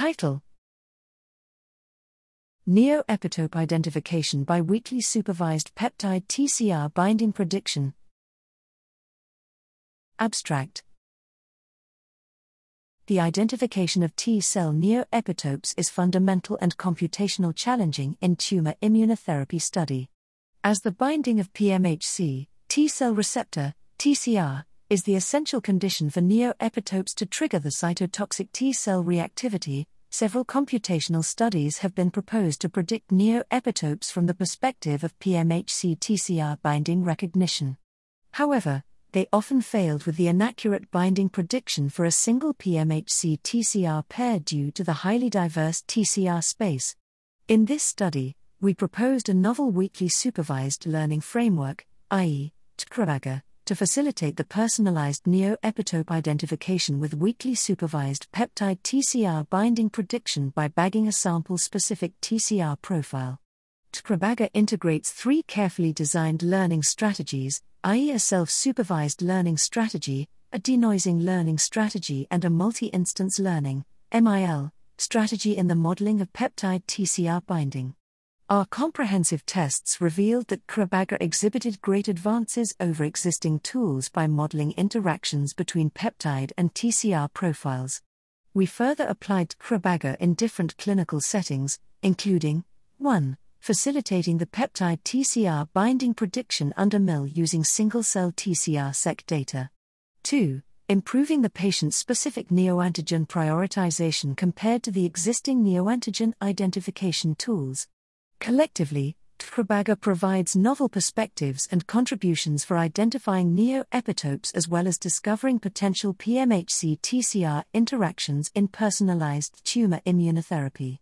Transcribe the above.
Title Neoepitope identification by weakly supervised peptide TCR binding prediction. Abstract The identification of T cell neoepitopes is fundamental and computational challenging in tumor immunotherapy study. As the binding of PMHC, T cell receptor, TCR, is the essential condition for neoepitopes to trigger the cytotoxic T cell reactivity, several computational studies have been proposed to predict neoepitopes from the perspective of PMHC TCR binding recognition. However, they often failed with the inaccurate binding prediction for a single PMHC TCR pair due to the highly diverse TCR space. In this study, we proposed a novel weekly supervised learning framework, i.e., TCRABAGA, to facilitate the personalized neoepitope identification with weakly supervised peptide TCR binding prediction by bagging a sample specific TCR profile. TCRABAGA integrates three carefully designed learning strategies, i.e., a self supervised learning strategy, a denoising learning strategy, and a multi instance learning MIL, strategy in the modeling of peptide TCR binding. Our comprehensive tests revealed that CRABAGA exhibited great advances over existing tools by modeling interactions between peptide and TCR profiles. We further applied CRABAGA in different clinical settings, including 1. Facilitating the peptide TCR binding prediction under MIL using single cell TCR seq data. 2. Improving the patient specific neoantigen prioritization compared to the existing neoantigen identification tools. Collectively, TCRABAGA provides novel perspectives and contributions for identifying neoepitopes as well as discovering potential PMHC TCR interactions in personalized tumor immunotherapy.